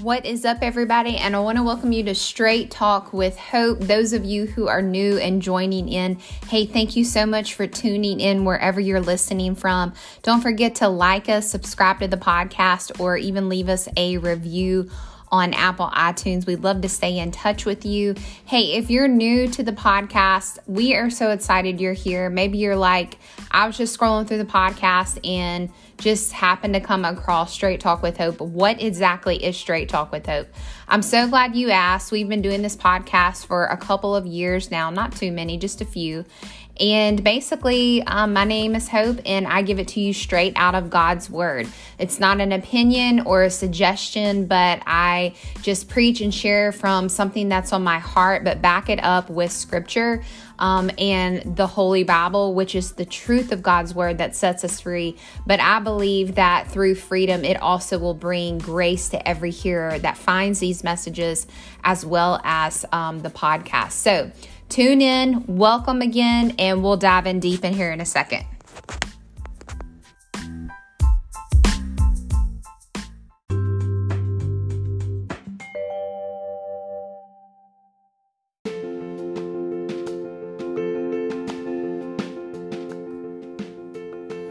What is up, everybody? And I want to welcome you to Straight Talk with Hope. Those of you who are new and joining in, hey, thank you so much for tuning in wherever you're listening from. Don't forget to like us, subscribe to the podcast, or even leave us a review on Apple iTunes. We'd love to stay in touch with you. Hey, if you're new to the podcast, we are so excited you're here. Maybe you're like, I was just scrolling through the podcast and just happened to come across Straight Talk with Hope. What exactly is Straight Talk with Hope? I'm so glad you asked. We've been doing this podcast for a couple of years now, not too many, just a few. And basically, um, my name is Hope, and I give it to you straight out of God's Word. It's not an opinion or a suggestion, but I just preach and share from something that's on my heart, but back it up with Scripture um, and the Holy Bible, which is the truth of God's Word that sets us free. But I believe that through freedom, it also will bring grace to every hearer that finds these messages as well as um, the podcast. So, Tune in, welcome again, and we'll dive in deep in here in a second.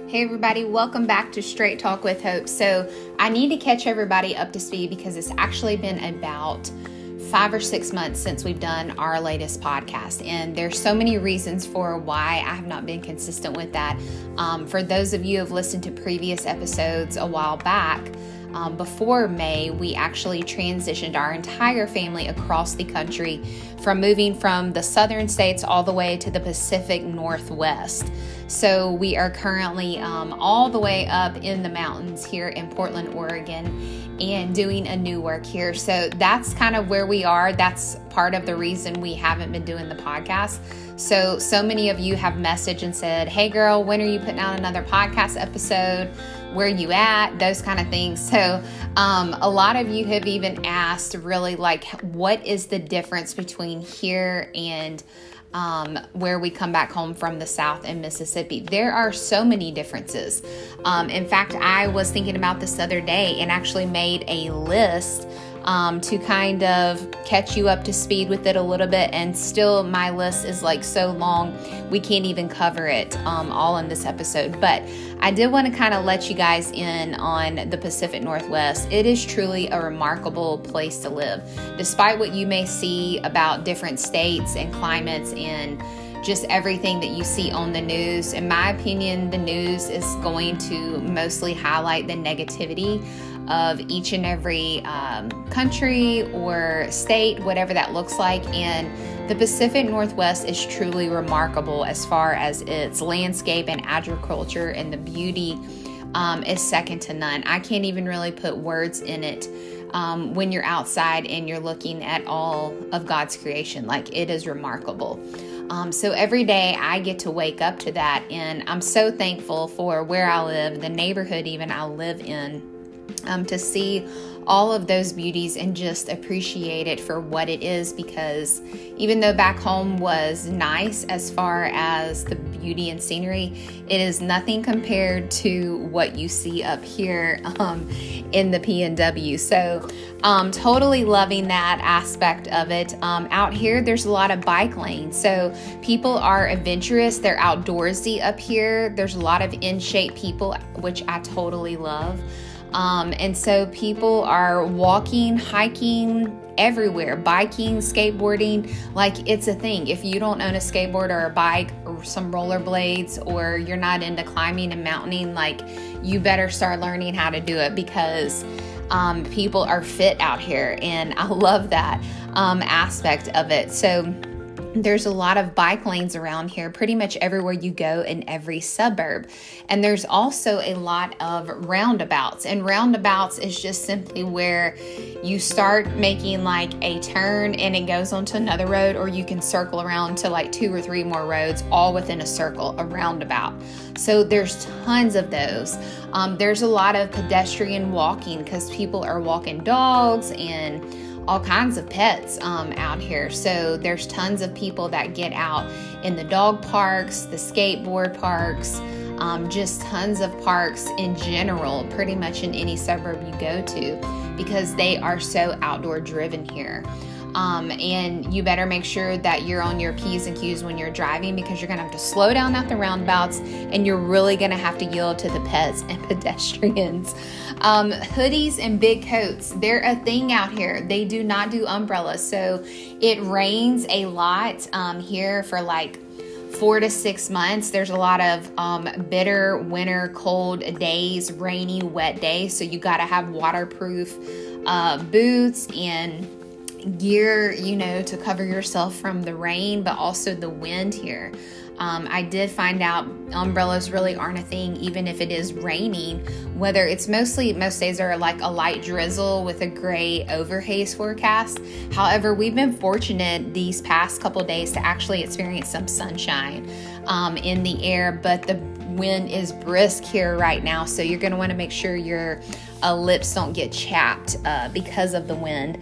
Hey, everybody, welcome back to Straight Talk with Hope. So, I need to catch everybody up to speed because it's actually been about five or six months since we've done our latest podcast, and there's so many reasons for why I have not been consistent with that. Um, for those of you who have listened to previous episodes a while back, um, before May, we actually transitioned our entire family across the country from moving from the southern states all the way to the Pacific Northwest. So we are currently um, all the way up in the mountains here in Portland, Oregon, and doing a new work here. So that's kind of where we are. That's part of the reason we haven't been doing the podcast. So, so many of you have messaged and said, Hey girl, when are you putting out another podcast episode? Where you at? Those kind of things. So, um, a lot of you have even asked, really, like, what is the difference between here and um, where we come back home from the South in Mississippi. There are so many differences. Um, in fact, I was thinking about this other day and actually made a list um, to kind of catch you up to speed with it a little bit. And still, my list is like so long, we can't even cover it um, all in this episode. But I did want to kind of let you guys in on the Pacific Northwest. It is truly a remarkable place to live. Despite what you may see about different states and climates and just everything that you see on the news. In my opinion, the news is going to mostly highlight the negativity of each and every um, country or state, whatever that looks like. And the Pacific Northwest is truly remarkable as far as its landscape and agriculture, and the beauty um, is second to none. I can't even really put words in it. Um, when you're outside and you're looking at all of God's creation. Like it is remarkable. Um, so every day I get to wake up to that, and I'm so thankful for where I live, the neighborhood even I live in um, to see all of those beauties and just appreciate it for what it is because even though back home was nice as far as the beauty and scenery, it is nothing compared to what you see up here um, in the PNW. So, um, totally loving that aspect of it. Um, out here, there's a lot of bike lanes. So, people are adventurous, they're outdoorsy up here. There's a lot of in shape people, which I totally love. Um, and so people are walking, hiking everywhere, biking, skateboarding, like it's a thing. If you don't own a skateboard or a bike or some rollerblades or you're not into climbing and mountaining, like you better start learning how to do it because um, people are fit out here. And I love that um, aspect of it. So, there's a lot of bike lanes around here, pretty much everywhere you go in every suburb. And there's also a lot of roundabouts. And roundabouts is just simply where you start making like a turn and it goes onto another road, or you can circle around to like two or three more roads, all within a circle, a roundabout. So there's tons of those. Um, there's a lot of pedestrian walking because people are walking dogs and all kinds of pets um, out here. So there's tons of people that get out in the dog parks, the skateboard parks, um, just tons of parks in general, pretty much in any suburb you go to. because they are so outdoor driven here. Um, and you better make sure that you're on your P's and Q's when you're driving because you're going to have to slow down at the roundabouts and you're really going to have to yield to the pets and pedestrians. Um, hoodies and big coats, they're a thing out here. They do not do umbrellas. So it rains a lot um, here for like four to six months. There's a lot of um, bitter winter, cold days, rainy, wet days. So you got to have waterproof uh, boots and gear, you know, to cover yourself from the rain, but also the wind here. Um, I did find out umbrellas really aren't a thing, even if it is raining. Whether it's mostly, most days are like a light drizzle with a gray overhaze forecast. However, we've been fortunate these past couple days to actually experience some sunshine um, in the air, but the wind is brisk here right now, so you're going to want to make sure your uh, lips don't get chapped uh, because of the wind.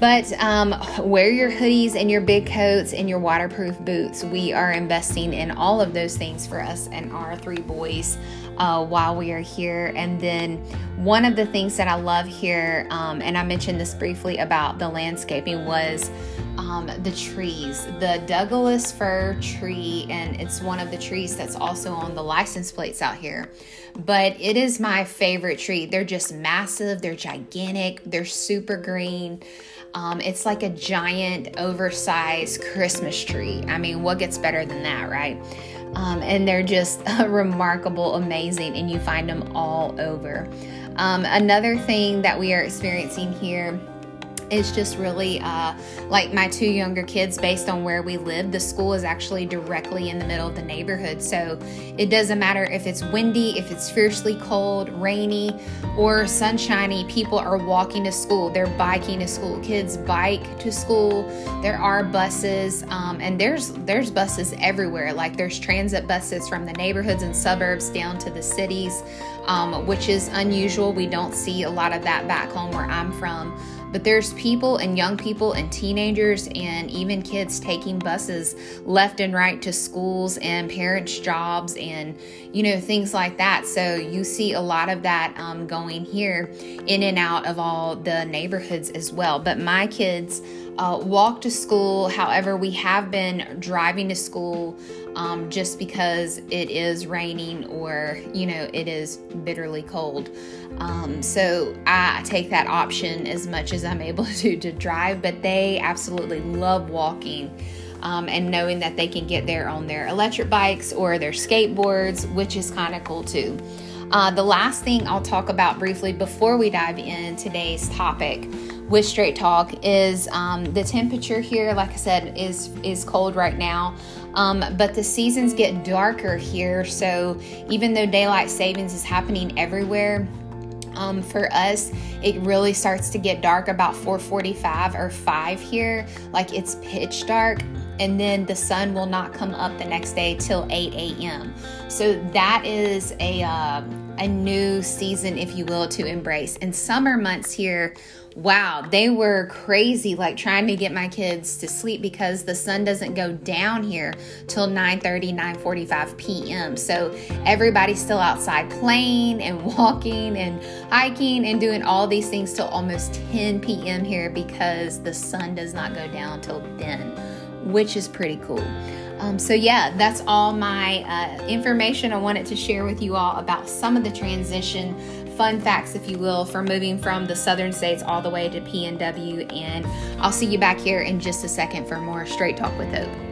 But um, wear your hoodies and your big coats and your waterproof boots. We are investing in all of those things for us and our three boys uh, while we are here. And then one of the things that I love here, um, and I mentioned this briefly about the landscaping, was um, the trees. The Douglas fir tree, and it's one of the trees that's also on the license plates out here. But it is my favorite tree. They're just massive, they're gigantic, they're super green. Um, it's like a giant, oversized Christmas tree. I mean, what gets better than that, right? Um, and they're just remarkable, amazing, and you find them all over. Um, another thing that we are experiencing here it's just really uh, like my two younger kids based on where we live the school is actually directly in the middle of the neighborhood. So it doesn't matter if it's windy if it's fiercely cold rainy or sunshiny people are walking to school. They're biking to school. Kids bike to school. There are buses um, and there's there's buses everywhere. Like there's transit buses from the neighborhoods and suburbs down to the cities um, which is unusual. We don't see a lot of that back home where i'm from but there's people and young people and teenagers and even kids taking buses left and right to schools and parents' jobs and, you know, things like that. So you see a lot of that um, going here in and out of all the neighborhoods as well. But my kids, uh, walk to school. However, we have been driving to school um, just because it is raining or, you know, it is bitterly cold. Um, so I take that option as much as I'm able to to drive, but they absolutely love walking. Um, and knowing that they can get there on their electric bikes or their skateboards, which is kind of cool too. Uh, the last thing I'll talk about briefly before we dive in today's topic with Straight Talk is um, the temperature here, like I said, is is cold right now. Um, but the seasons get darker here, so even though daylight savings is happening everywhere, um, for us, it really starts to get dark about 4:45 or 5 here. Like it's pitch dark, and then the sun will not come up the next day till 8 a.m. So that is a uh, a new season, if you will, to embrace. In summer months here, wow, they were crazy, like trying to get my kids to sleep because the sun doesn't go down here till 9 30, 9 45 p.m. So everybody's still outside playing and walking and hiking and doing all these things till almost 10 p.m. here because the sun does not go down till then, which is pretty cool. Um, so, yeah, that's all my uh, information I wanted to share with you all about some of the transition fun facts, if you will, for moving from the southern states all the way to PNW. And I'll see you back here in just a second for more Straight Talk with Hope.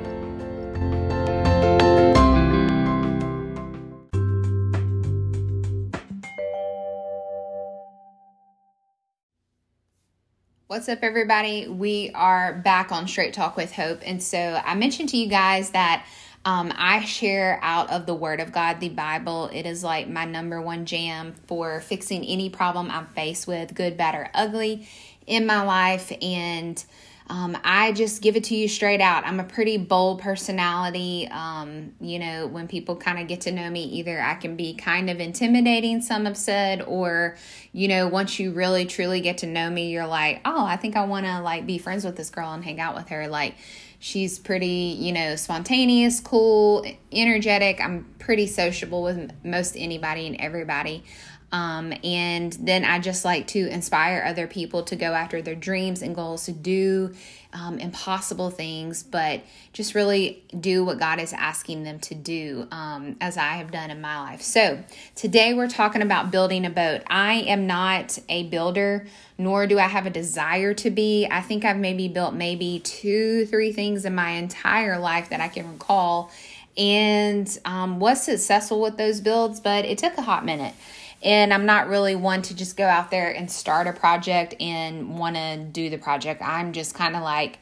What's up, everybody? We are back on Straight Talk with Hope. And so I mentioned to you guys that um, I share out of the Word of God, the Bible. It is like my number one jam for fixing any problem I'm faced with, good, bad, or ugly, in my life. And um, I just give it to you straight out. I'm a pretty bold personality. Um, you know, when people kind of get to know me, either I can be kind of intimidating, some have said, or, you know, once you really truly get to know me, you're like, oh, I think I want to like be friends with this girl and hang out with her. Like, she's pretty, you know, spontaneous, cool, energetic. I'm pretty sociable with most anybody and everybody. Um, and then I just like to inspire other people to go after their dreams and goals, to do um, impossible things, but just really do what God is asking them to do, um, as I have done in my life. So, today we're talking about building a boat. I am not a builder, nor do I have a desire to be. I think I've maybe built maybe two, three things in my entire life that I can recall and um, was successful with those builds, but it took a hot minute. And I'm not really one to just go out there and start a project and want to do the project. I'm just kind of like,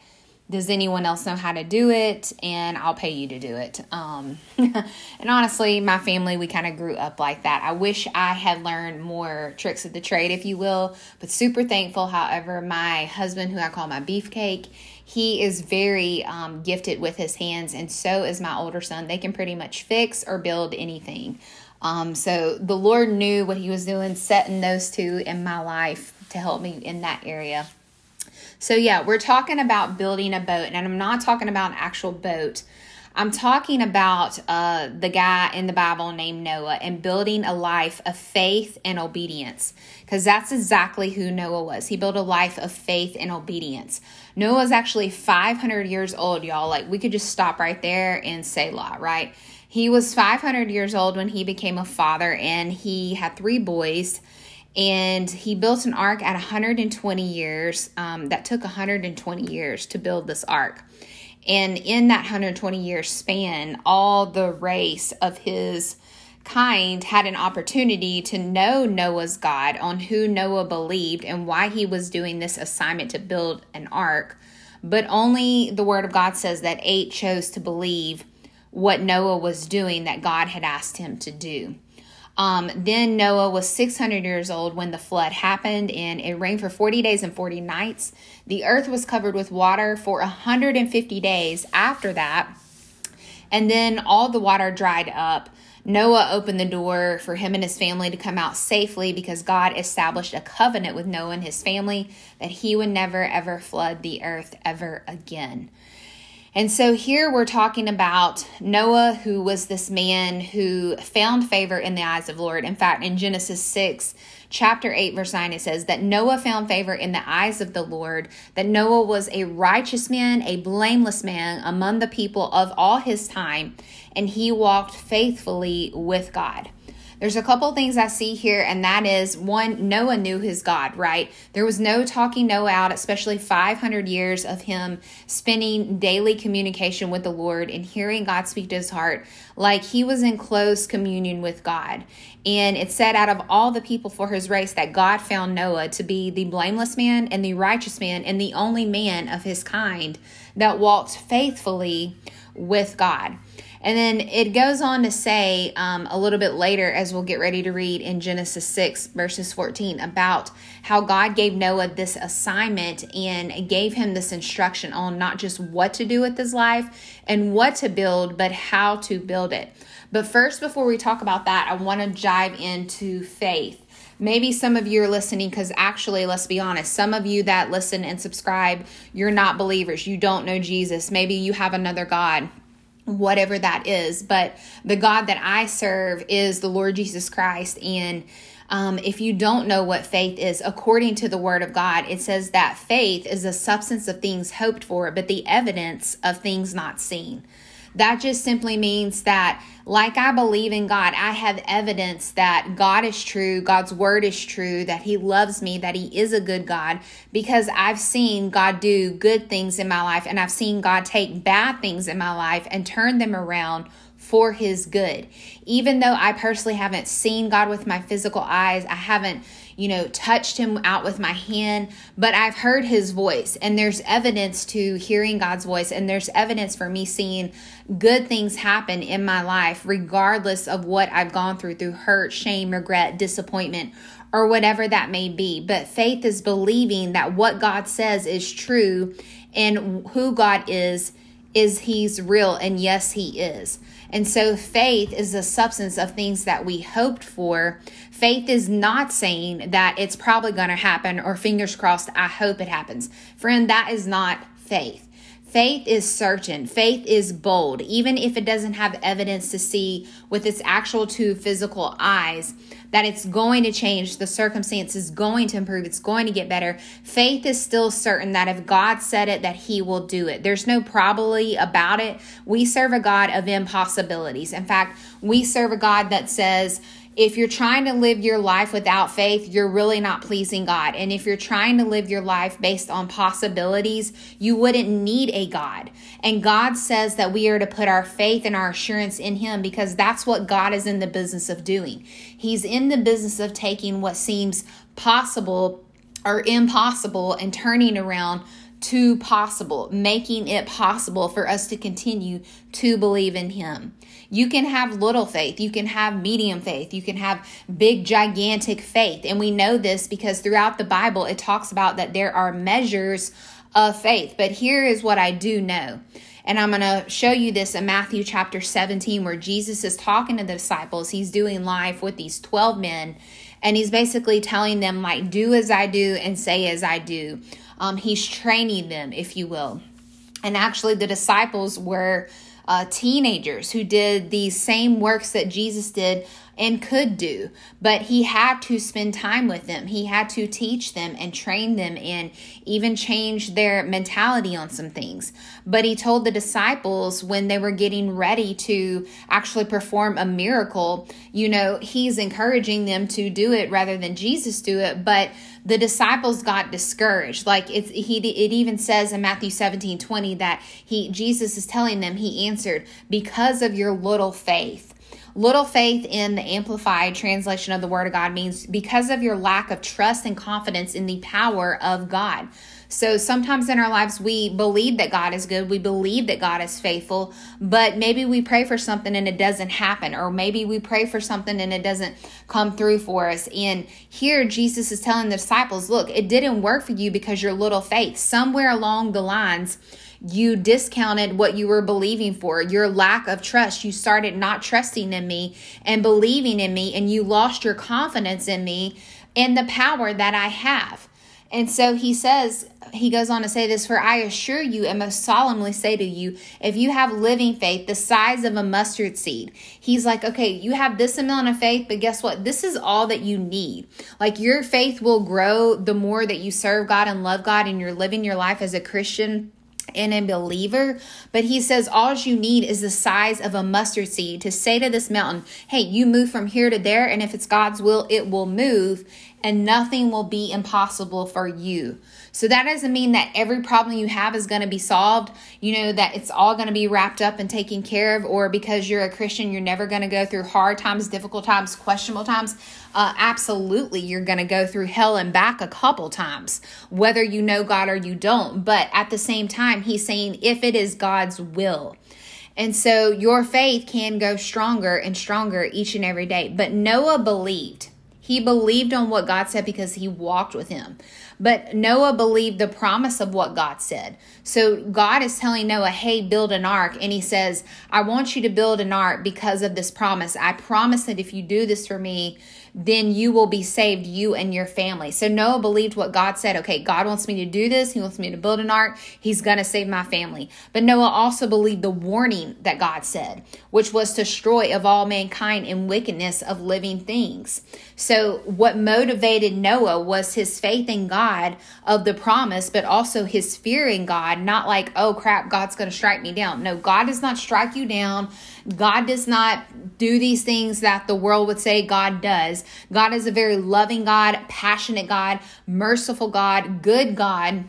does anyone else know how to do it? And I'll pay you to do it. Um, and honestly, my family, we kind of grew up like that. I wish I had learned more tricks of the trade, if you will, but super thankful. However, my husband, who I call my beefcake, he is very um, gifted with his hands, and so is my older son. They can pretty much fix or build anything. Um, so the Lord knew what He was doing, setting those two in my life to help me in that area. So, yeah, we're talking about building a boat, and I'm not talking about an actual boat. I'm talking about uh, the guy in the Bible named Noah and building a life of faith and obedience because that's exactly who Noah was. He built a life of faith and obedience. Noah's actually 500 years old, y'all. Like, we could just stop right there and say, "La," right? He was 500 years old when he became a father, and he had three boys. And he built an ark at 120 years. Um, that took 120 years to build this ark. And in that 120 year span, all the race of his kind had an opportunity to know Noah's God, on who Noah believed, and why he was doing this assignment to build an ark. But only the Word of God says that eight chose to believe what Noah was doing that God had asked him to do. Um, then Noah was 600 years old when the flood happened, and it rained for 40 days and 40 nights. The earth was covered with water for 150 days after that, and then all the water dried up. Noah opened the door for him and his family to come out safely because God established a covenant with Noah and his family that he would never ever flood the earth ever again. And so here we're talking about Noah, who was this man who found favor in the eyes of the Lord. In fact, in Genesis 6, chapter 8, verse 9, it says that Noah found favor in the eyes of the Lord, that Noah was a righteous man, a blameless man among the people of all his time, and he walked faithfully with God. There's a couple things I see here, and that is one, Noah knew his God, right? There was no talking Noah out, especially 500 years of him spending daily communication with the Lord and hearing God speak to his heart, like he was in close communion with God. And it said, out of all the people for his race, that God found Noah to be the blameless man and the righteous man and the only man of his kind that walked faithfully with God. And then it goes on to say um, a little bit later, as we'll get ready to read in Genesis 6, verses 14, about how God gave Noah this assignment and gave him this instruction on not just what to do with his life and what to build, but how to build it. But first, before we talk about that, I want to dive into faith. Maybe some of you are listening because actually, let's be honest, some of you that listen and subscribe, you're not believers. You don't know Jesus. Maybe you have another God whatever that is. But the God that I serve is the Lord Jesus Christ. And um, if you don't know what faith is, according to the Word of God, it says that faith is the substance of things hoped for, but the evidence of things not seen. That just simply means that, like I believe in God, I have evidence that God is true, God's word is true, that He loves me, that He is a good God, because I've seen God do good things in my life and I've seen God take bad things in my life and turn them around for His good. Even though I personally haven't seen God with my physical eyes, I haven't you know, touched him out with my hand, but I've heard his voice and there's evidence to hearing God's voice and there's evidence for me seeing good things happen in my life regardless of what I've gone through through hurt, shame, regret, disappointment or whatever that may be. But faith is believing that what God says is true and who God is is he's real and yes he is. And so faith is the substance of things that we hoped for. Faith is not saying that it's probably going to happen or fingers crossed, I hope it happens. Friend, that is not faith. Faith is certain. Faith is bold. Even if it doesn't have evidence to see with its actual two physical eyes, that it's going to change, the circumstance is going to improve, it's going to get better. Faith is still certain that if God said it, that He will do it. There's no probably about it. We serve a God of impossibilities. In fact, we serve a God that says, if you're trying to live your life without faith, you're really not pleasing God. And if you're trying to live your life based on possibilities, you wouldn't need a God. And God says that we are to put our faith and our assurance in Him because that's what God is in the business of doing. He's in the business of taking what seems possible or impossible and turning around to possible, making it possible for us to continue to believe in Him. You can have little faith, you can have medium faith, you can have big, gigantic faith. And we know this because throughout the Bible, it talks about that there are measures of faith. But here is what I do know. And I'm going to show you this in Matthew chapter 17, where Jesus is talking to the disciples. He's doing life with these 12 men, and he's basically telling them, like, do as I do and say as I do. Um, he's training them, if you will. And actually, the disciples were uh, teenagers who did these same works that Jesus did and could do, but he had to spend time with them. He had to teach them and train them and even change their mentality on some things. But he told the disciples when they were getting ready to actually perform a miracle, you know, he's encouraging them to do it rather than Jesus do it, but the disciples got discouraged. Like it's he it even says in Matthew 17, 20 that he Jesus is telling them, he answered, because of your little faith. Little faith in the amplified translation of the word of God means because of your lack of trust and confidence in the power of God. So sometimes in our lives, we believe that God is good, we believe that God is faithful, but maybe we pray for something and it doesn't happen, or maybe we pray for something and it doesn't come through for us. And here, Jesus is telling the disciples, look, it didn't work for you because your little faith. Somewhere along the lines, you discounted what you were believing for, your lack of trust. You started not trusting in me and believing in me, and you lost your confidence in me and the power that I have. And so he says, he goes on to say this For I assure you and most solemnly say to you, if you have living faith the size of a mustard seed, he's like, okay, you have this amount of faith, but guess what? This is all that you need. Like your faith will grow the more that you serve God and love God and you're living your life as a Christian and a believer, but he says all you need is the size of a mustard seed to say to this mountain, Hey, you move from here to there, and if it's God's will, it will move, and nothing will be impossible for you. So that doesn't mean that every problem you have is going to be solved, you know, that it's all going to be wrapped up and taken care of, or because you're a Christian, you're never going to go through hard times, difficult times, questionable times. Uh, absolutely, you're going to go through hell and back a couple times, whether you know God or you don't. But at the same time, he's saying if it is God's will. And so your faith can go stronger and stronger each and every day. But Noah believed. He believed on what God said because he walked with him. But Noah believed the promise of what God said. So God is telling Noah, hey, build an ark. And he says, I want you to build an ark because of this promise. I promise that if you do this for me, then you will be saved, you and your family. So Noah believed what God said. Okay, God wants me to do this. He wants me to build an ark. He's going to save my family. But Noah also believed the warning that God said, which was to destroy of all mankind and wickedness of living things. So what motivated Noah was his faith in God of the promise, but also his fear in God, not like, oh crap, God's going to strike me down. No, God does not strike you down. God does not do these things that the world would say God does. God is a very loving God, passionate God, merciful God, good God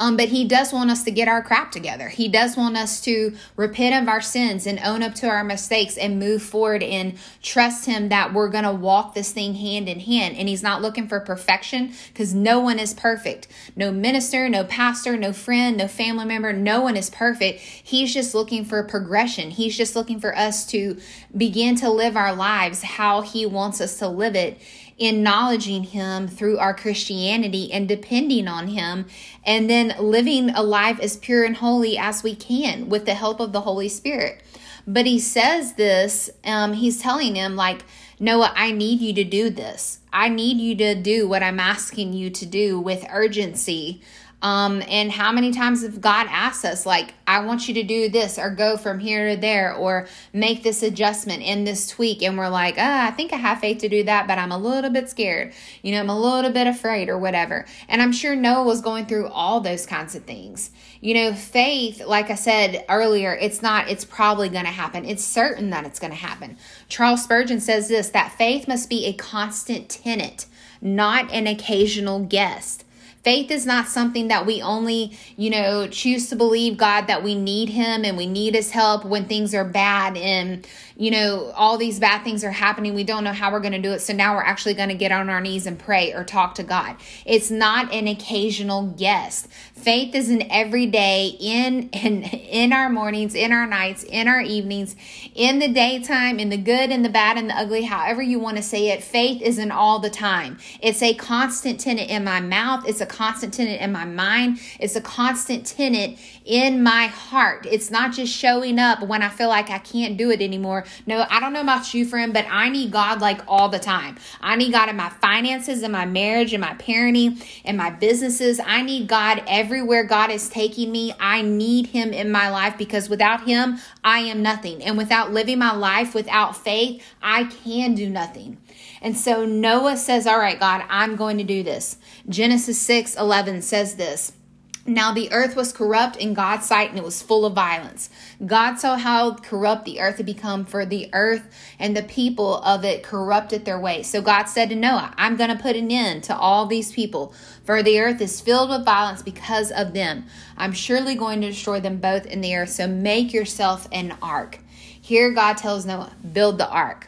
um, but he does want us to get our crap together. He does want us to repent of our sins and own up to our mistakes and move forward and trust him that we're going to walk this thing hand in hand. And he's not looking for perfection because no one is perfect. No minister, no pastor, no friend, no family member, no one is perfect. He's just looking for progression. He's just looking for us to begin to live our lives how he wants us to live it acknowledging Him through our Christianity and depending on Him, and then living a life as pure and holy as we can with the help of the Holy Spirit. But He says this, um, He's telling him, like, Noah, I need you to do this. I need you to do what I'm asking you to do with urgency. Um, and how many times have God asked us, like, I want you to do this or go from here to there or make this adjustment in this tweak? And we're like, oh, I think I have faith to do that, but I'm a little bit scared. You know, I'm a little bit afraid or whatever. And I'm sure Noah was going through all those kinds of things. You know, faith, like I said earlier, it's not, it's probably going to happen. It's certain that it's going to happen. Charles Spurgeon says this that faith must be a constant tenant, not an occasional guest. Faith is not something that we only, you know, choose to believe God that we need Him and we need His help when things are bad and, you know, all these bad things are happening. We don't know how we're going to do it. So now we're actually going to get on our knees and pray or talk to God. It's not an occasional guest. Faith is an everyday in in in our mornings, in our nights, in our evenings, in the daytime, in the good and the bad and the ugly, however you want to say it. Faith isn't all the time. It's a constant tenant in my mouth. It's a constant tenant in my mind. It's a constant tenant in my heart. It's not just showing up when I feel like I can't do it anymore. No, I don't know about you, friend, but I need God like all the time. I need God in my finances, in my marriage, in my parenting, in my businesses. I need God every everywhere God is taking me, I need Him in my life because without Him, I am nothing. And without living my life without faith, I can do nothing. And so Noah says, All right, God, I'm going to do this. Genesis 6 11 says this. Now the earth was corrupt in God's sight and it was full of violence. God saw how corrupt the earth had become, for the earth and the people of it corrupted their way. So God said to Noah, I'm going to put an end to all these people, for the earth is filled with violence because of them. I'm surely going to destroy them both in the earth. So make yourself an ark. Here God tells Noah, build the ark.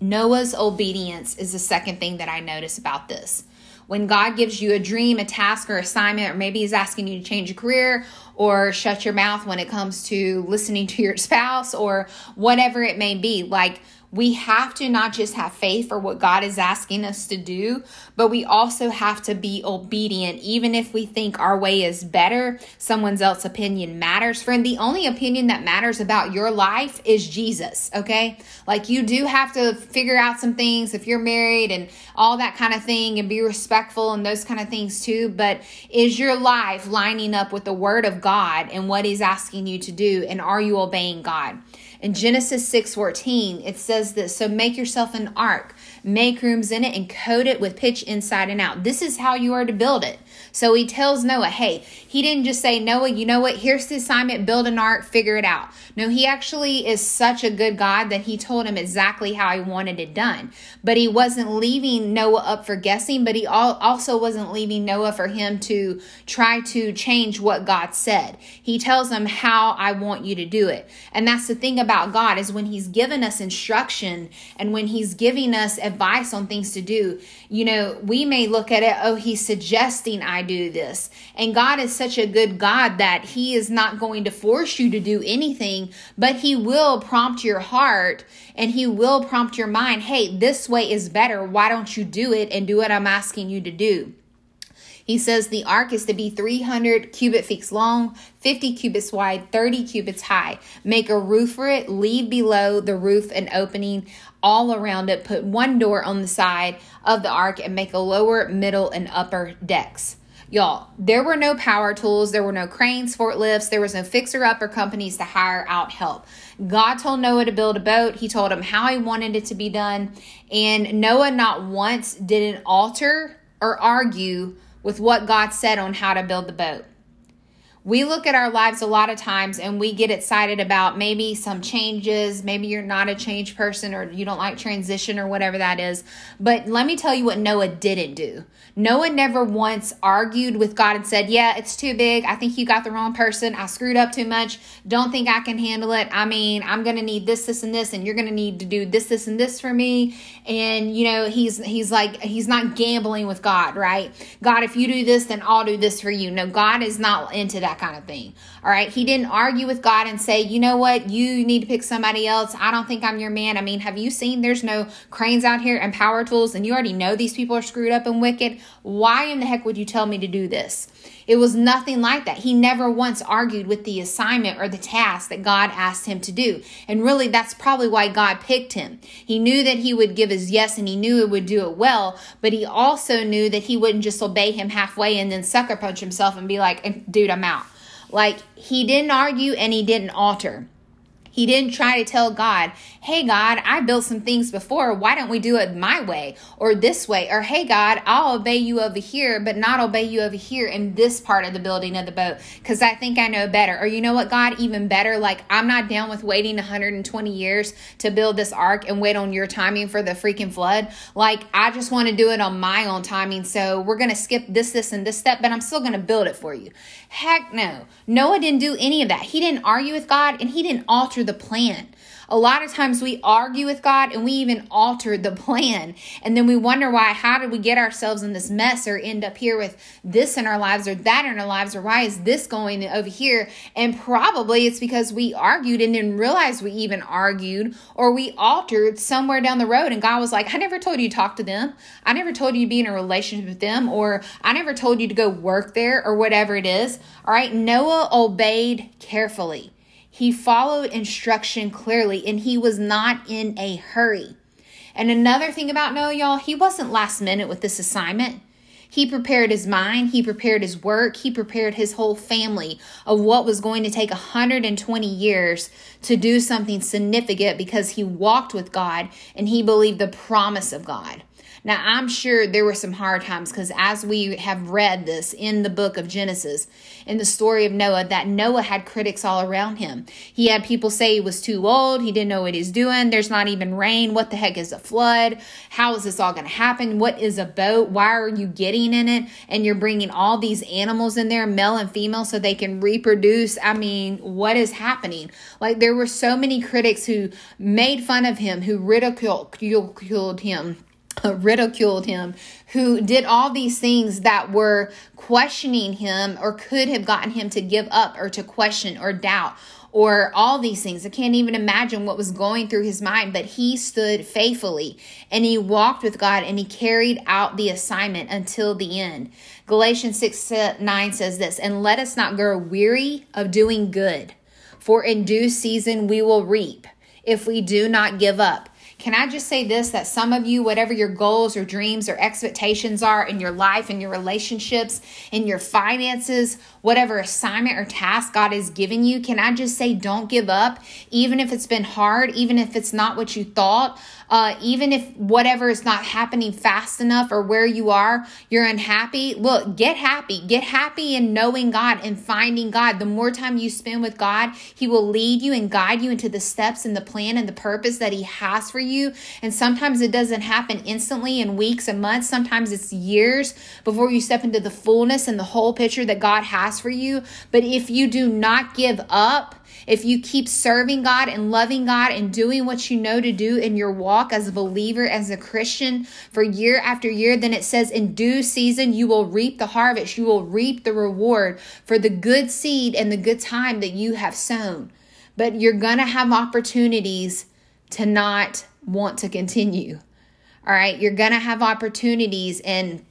Noah's obedience is the second thing that I notice about this when God gives you a dream, a task, or assignment, or maybe He's asking you to change your career or shut your mouth when it comes to listening to your spouse or whatever it may be, like we have to not just have faith for what God is asking us to do, but we also have to be obedient, even if we think our way is better. Someone else's opinion matters. Friend, the only opinion that matters about your life is Jesus, okay? Like you do have to figure out some things if you're married and all that kind of thing and be respectful and those kind of things too. But is your life lining up with the word of God and what He's asking you to do? And are you obeying God? In Genesis 6:14, it says this, so make yourself an ark, make rooms in it and coat it with pitch inside and out. This is how you are to build it. So he tells Noah, hey, he didn't just say, Noah, you know what? Here's the assignment, build an ark, figure it out. No, he actually is such a good God that he told him exactly how he wanted it done. But he wasn't leaving Noah up for guessing, but he also wasn't leaving Noah for him to try to change what God said. He tells him how I want you to do it. And that's the thing about God is when he's given us instruction and when he's giving us advice on things to do, you know, we may look at it, oh, he's suggesting I do this. And God is such a good God that He is not going to force you to do anything, but He will prompt your heart and He will prompt your mind hey, this way is better. Why don't you do it and do what I'm asking you to do? He says the ark is to be 300 cubit feet long, 50 cubits wide, 30 cubits high. Make a roof for it, leave below the roof an opening all around it. Put one door on the side of the ark and make a lower, middle, and upper decks. Y'all, there were no power tools, there were no cranes, forklifts, there was no fixer upper companies to hire out help. God told Noah to build a boat. He told him how he wanted it to be done. And Noah not once didn't alter or argue with what God said on how to build the boat we look at our lives a lot of times and we get excited about maybe some changes. Maybe you're not a change person or you don't like transition or whatever that is. But let me tell you what Noah didn't do. Noah never once argued with God and said, Yeah, it's too big. I think you got the wrong person. I screwed up too much. Don't think I can handle it. I mean, I'm going to need this, this, and this, and you're going to need to do this, this, and this for me. And, you know, he's, he's like, he's not gambling with God, right? God, if you do this, then I'll do this for you. No, God is not into that kind of thing. All right. He didn't argue with God and say, you know what, you need to pick somebody else. I don't think I'm your man. I mean, have you seen there's no cranes out here and power tools and you already know these people are screwed up and wicked? Why in the heck would you tell me to do this? It was nothing like that. He never once argued with the assignment or the task that God asked him to do. And really, that's probably why God picked him. He knew that he would give his yes and he knew it would do it well, but he also knew that he wouldn't just obey him halfway and then sucker punch himself and be like, eh, dude, I'm out. Like, he didn't argue and he didn't alter. He didn't try to tell God, hey, God, I built some things before. Why don't we do it my way or this way? Or, hey, God, I'll obey you over here, but not obey you over here in this part of the building of the boat because I think I know better. Or, you know what, God, even better, like I'm not down with waiting 120 years to build this ark and wait on your timing for the freaking flood. Like, I just want to do it on my own timing. So, we're going to skip this, this, and this step, but I'm still going to build it for you. Heck no. Noah didn't do any of that. He didn't argue with God and he didn't alter the plan. A lot of times we argue with God and we even alter the plan. And then we wonder why, how did we get ourselves in this mess or end up here with this in our lives or that in our lives or why is this going over here? And probably it's because we argued and didn't realize we even argued or we altered somewhere down the road. And God was like, I never told you to talk to them. I never told you to be in a relationship with them or I never told you to go work there or whatever it is. All right. Noah obeyed carefully. He followed instruction clearly and he was not in a hurry. And another thing about Noah, y'all, he wasn't last minute with this assignment. He prepared his mind, he prepared his work, he prepared his whole family of what was going to take 120 years to do something significant because he walked with God and he believed the promise of God. Now, I'm sure there were some hard times because as we have read this in the book of Genesis, in the story of Noah, that Noah had critics all around him. He had people say he was too old, he didn't know what he's doing, there's not even rain, what the heck is a flood? How is this all going to happen? What is a boat? Why are you getting in it? And you're bringing all these animals in there, male and female, so they can reproduce. I mean, what is happening? Like, there were so many critics who made fun of him, who ridiculed him ridiculed him, who did all these things that were questioning him or could have gotten him to give up or to question or doubt or all these things. I can't even imagine what was going through his mind, but he stood faithfully and he walked with God and he carried out the assignment until the end. Galatians 6 9 says this, and let us not grow weary of doing good, for in due season we will reap if we do not give up. Can I just say this that some of you, whatever your goals or dreams or expectations are in your life, in your relationships, in your finances, whatever assignment or task God is giving you, can I just say don't give up, even if it's been hard, even if it's not what you thought? uh, even if whatever is not happening fast enough or where you are, you're unhappy. Look, get happy. Get happy in knowing God and finding God. The more time you spend with God, He will lead you and guide you into the steps and the plan and the purpose that He has for you. And sometimes it doesn't happen instantly in weeks and months. Sometimes it's years before you step into the fullness and the whole picture that God has for you. But if you do not give up, if you keep serving God and loving God and doing what you know to do in your walk as a believer, as a Christian for year after year, then it says, in due season, you will reap the harvest. You will reap the reward for the good seed and the good time that you have sown. But you're going to have opportunities to not want to continue. All right. You're going to have opportunities and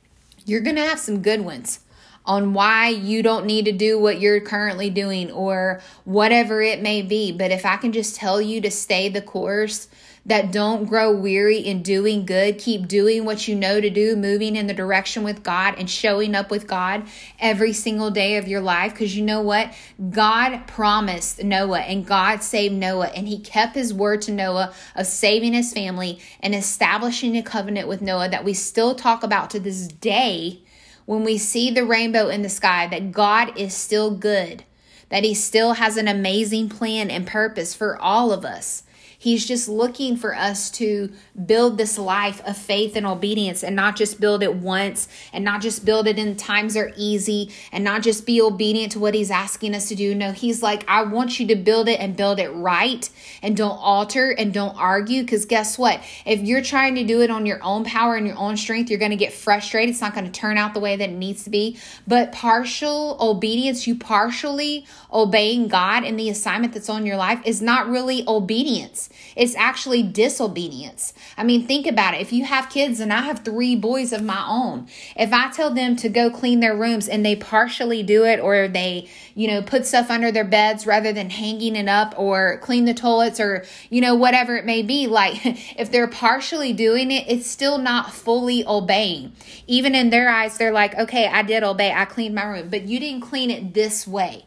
you're going to have some good ones on why you don't need to do what you're currently doing or whatever it may be. But if I can just tell you to stay the course, that don't grow weary in doing good, keep doing what you know to do, moving in the direction with God and showing up with God every single day of your life. Because you know what? God promised Noah and God saved Noah, and he kept his word to Noah of saving his family and establishing a covenant with Noah that we still talk about to this day when we see the rainbow in the sky, that God is still good, that He still has an amazing plan and purpose for all of us. He's just looking for us to build this life of faith and obedience and not just build it once and not just build it in times are easy and not just be obedient to what he's asking us to do. No, he's like, I want you to build it and build it right and don't alter and don't argue. Because guess what? If you're trying to do it on your own power and your own strength, you're going to get frustrated. It's not going to turn out the way that it needs to be. But partial obedience, you partially obeying God and the assignment that's on your life, is not really obedience It's actually disobedience. I mean, think about it. If you have kids, and I have three boys of my own, if I tell them to go clean their rooms and they partially do it, or they, you know, put stuff under their beds rather than hanging it up, or clean the toilets, or, you know, whatever it may be, like if they're partially doing it, it's still not fully obeying. Even in their eyes, they're like, okay, I did obey, I cleaned my room, but you didn't clean it this way.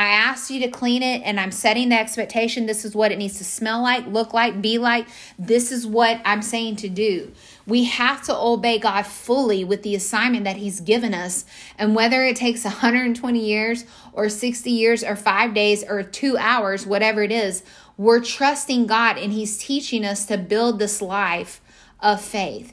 I asked you to clean it and I'm setting the expectation. This is what it needs to smell like, look like, be like. This is what I'm saying to do. We have to obey God fully with the assignment that He's given us. And whether it takes 120 years or 60 years or five days or two hours, whatever it is, we're trusting God and He's teaching us to build this life of faith,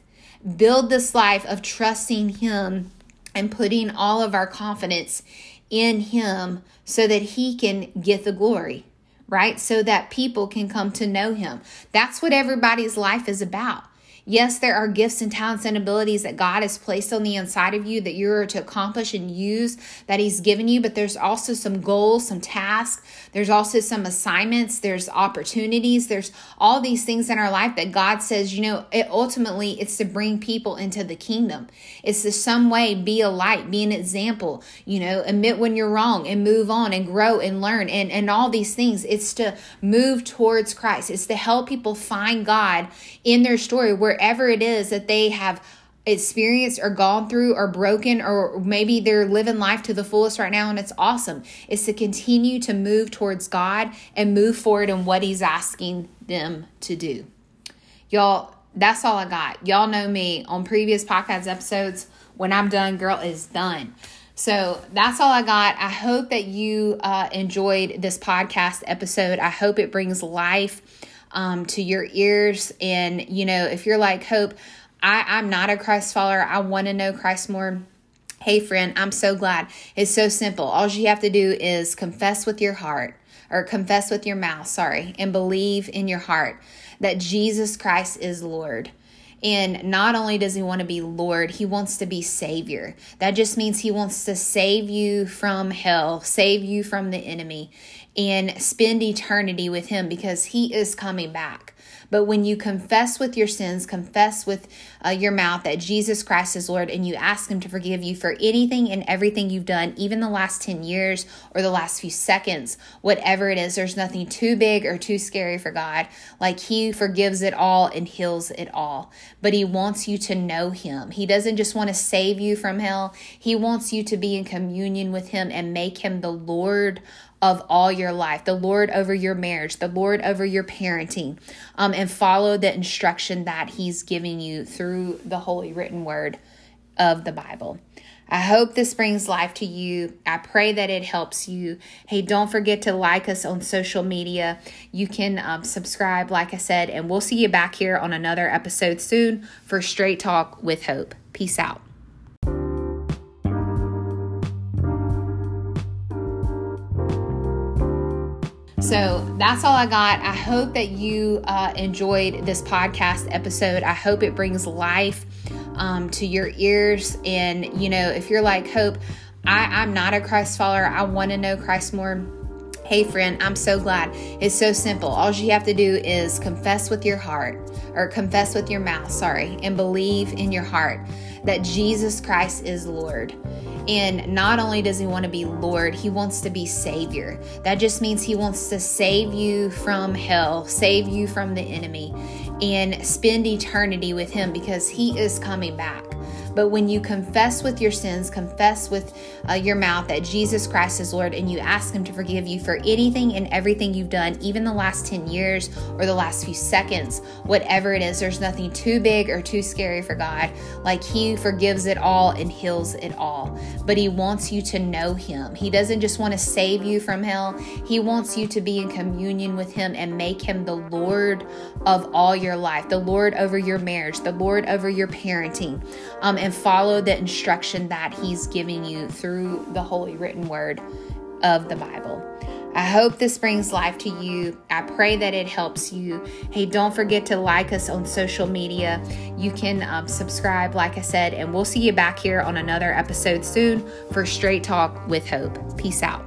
build this life of trusting Him and putting all of our confidence in Him so that He can get the glory, right? So that people can come to know Him. That's what everybody's life is about. Yes, there are gifts and talents and abilities that God has placed on the inside of you that you're to accomplish and use that He's given you, but there's also some goals, some tasks, there's also some assignments, there's opportunities, there's all these things in our life that God says, you know, it ultimately it's to bring people into the kingdom. It's to some way be a light, be an example, you know, admit when you're wrong and move on and grow and learn and, and all these things. It's to move towards Christ. It's to help people find God in their story where wherever it is that they have experienced or gone through or broken or maybe they're living life to the fullest right now and it's awesome is to continue to move towards God and move forward in what he's asking them to do. Y'all, that's all I got. Y'all know me on previous podcast episodes. When I'm done, girl is done. So that's all I got. I hope that you uh, enjoyed this podcast episode. I hope it brings life um, to your ears. And, you know, if you're like, Hope, I, I'm not a Christ follower, I want to know Christ more. Hey, friend, I'm so glad. It's so simple. All you have to do is confess with your heart or confess with your mouth, sorry, and believe in your heart that Jesus Christ is Lord. And not only does he want to be Lord, he wants to be Savior. That just means he wants to save you from hell, save you from the enemy, and spend eternity with him because he is coming back. But when you confess with your sins, confess with uh, your mouth that Jesus Christ is Lord, and you ask Him to forgive you for anything and everything you've done, even the last 10 years or the last few seconds, whatever it is, there's nothing too big or too scary for God. Like He forgives it all and heals it all. But He wants you to know Him. He doesn't just want to save you from hell, He wants you to be in communion with Him and make Him the Lord of all your life, the Lord over your marriage, the Lord over your parenting, um, and follow the instruction that He's giving you through the holy written word of the Bible. I hope this brings life to you. I pray that it helps you. Hey, don't forget to like us on social media. You can um, subscribe, like I said, and we'll see you back here on another episode soon for Straight Talk with Hope. Peace out. So that's all I got. I hope that you uh, enjoyed this podcast episode. I hope it brings life um, to your ears. And, you know, if you're like, Hope, I, I'm not a Christ follower, I want to know Christ more. Hey, friend, I'm so glad. It's so simple. All you have to do is confess with your heart, or confess with your mouth, sorry, and believe in your heart that Jesus Christ is Lord. And not only does he want to be Lord, he wants to be Savior. That just means he wants to save you from hell, save you from the enemy, and spend eternity with him because he is coming back. But when you confess with your sins, confess with uh, your mouth that Jesus Christ is Lord, and you ask Him to forgive you for anything and everything you've done, even the last 10 years or the last few seconds, whatever it is, there's nothing too big or too scary for God. Like He forgives it all and heals it all. But He wants you to know Him. He doesn't just want to save you from hell, He wants you to be in communion with Him and make Him the Lord of all your life, the Lord over your marriage, the Lord over your parenting. Um, and follow the instruction that He's giving you through the holy written word of the Bible. I hope this brings life to you. I pray that it helps you. Hey, don't forget to like us on social media. You can um, subscribe, like I said, and we'll see you back here on another episode soon for Straight Talk with Hope. Peace out.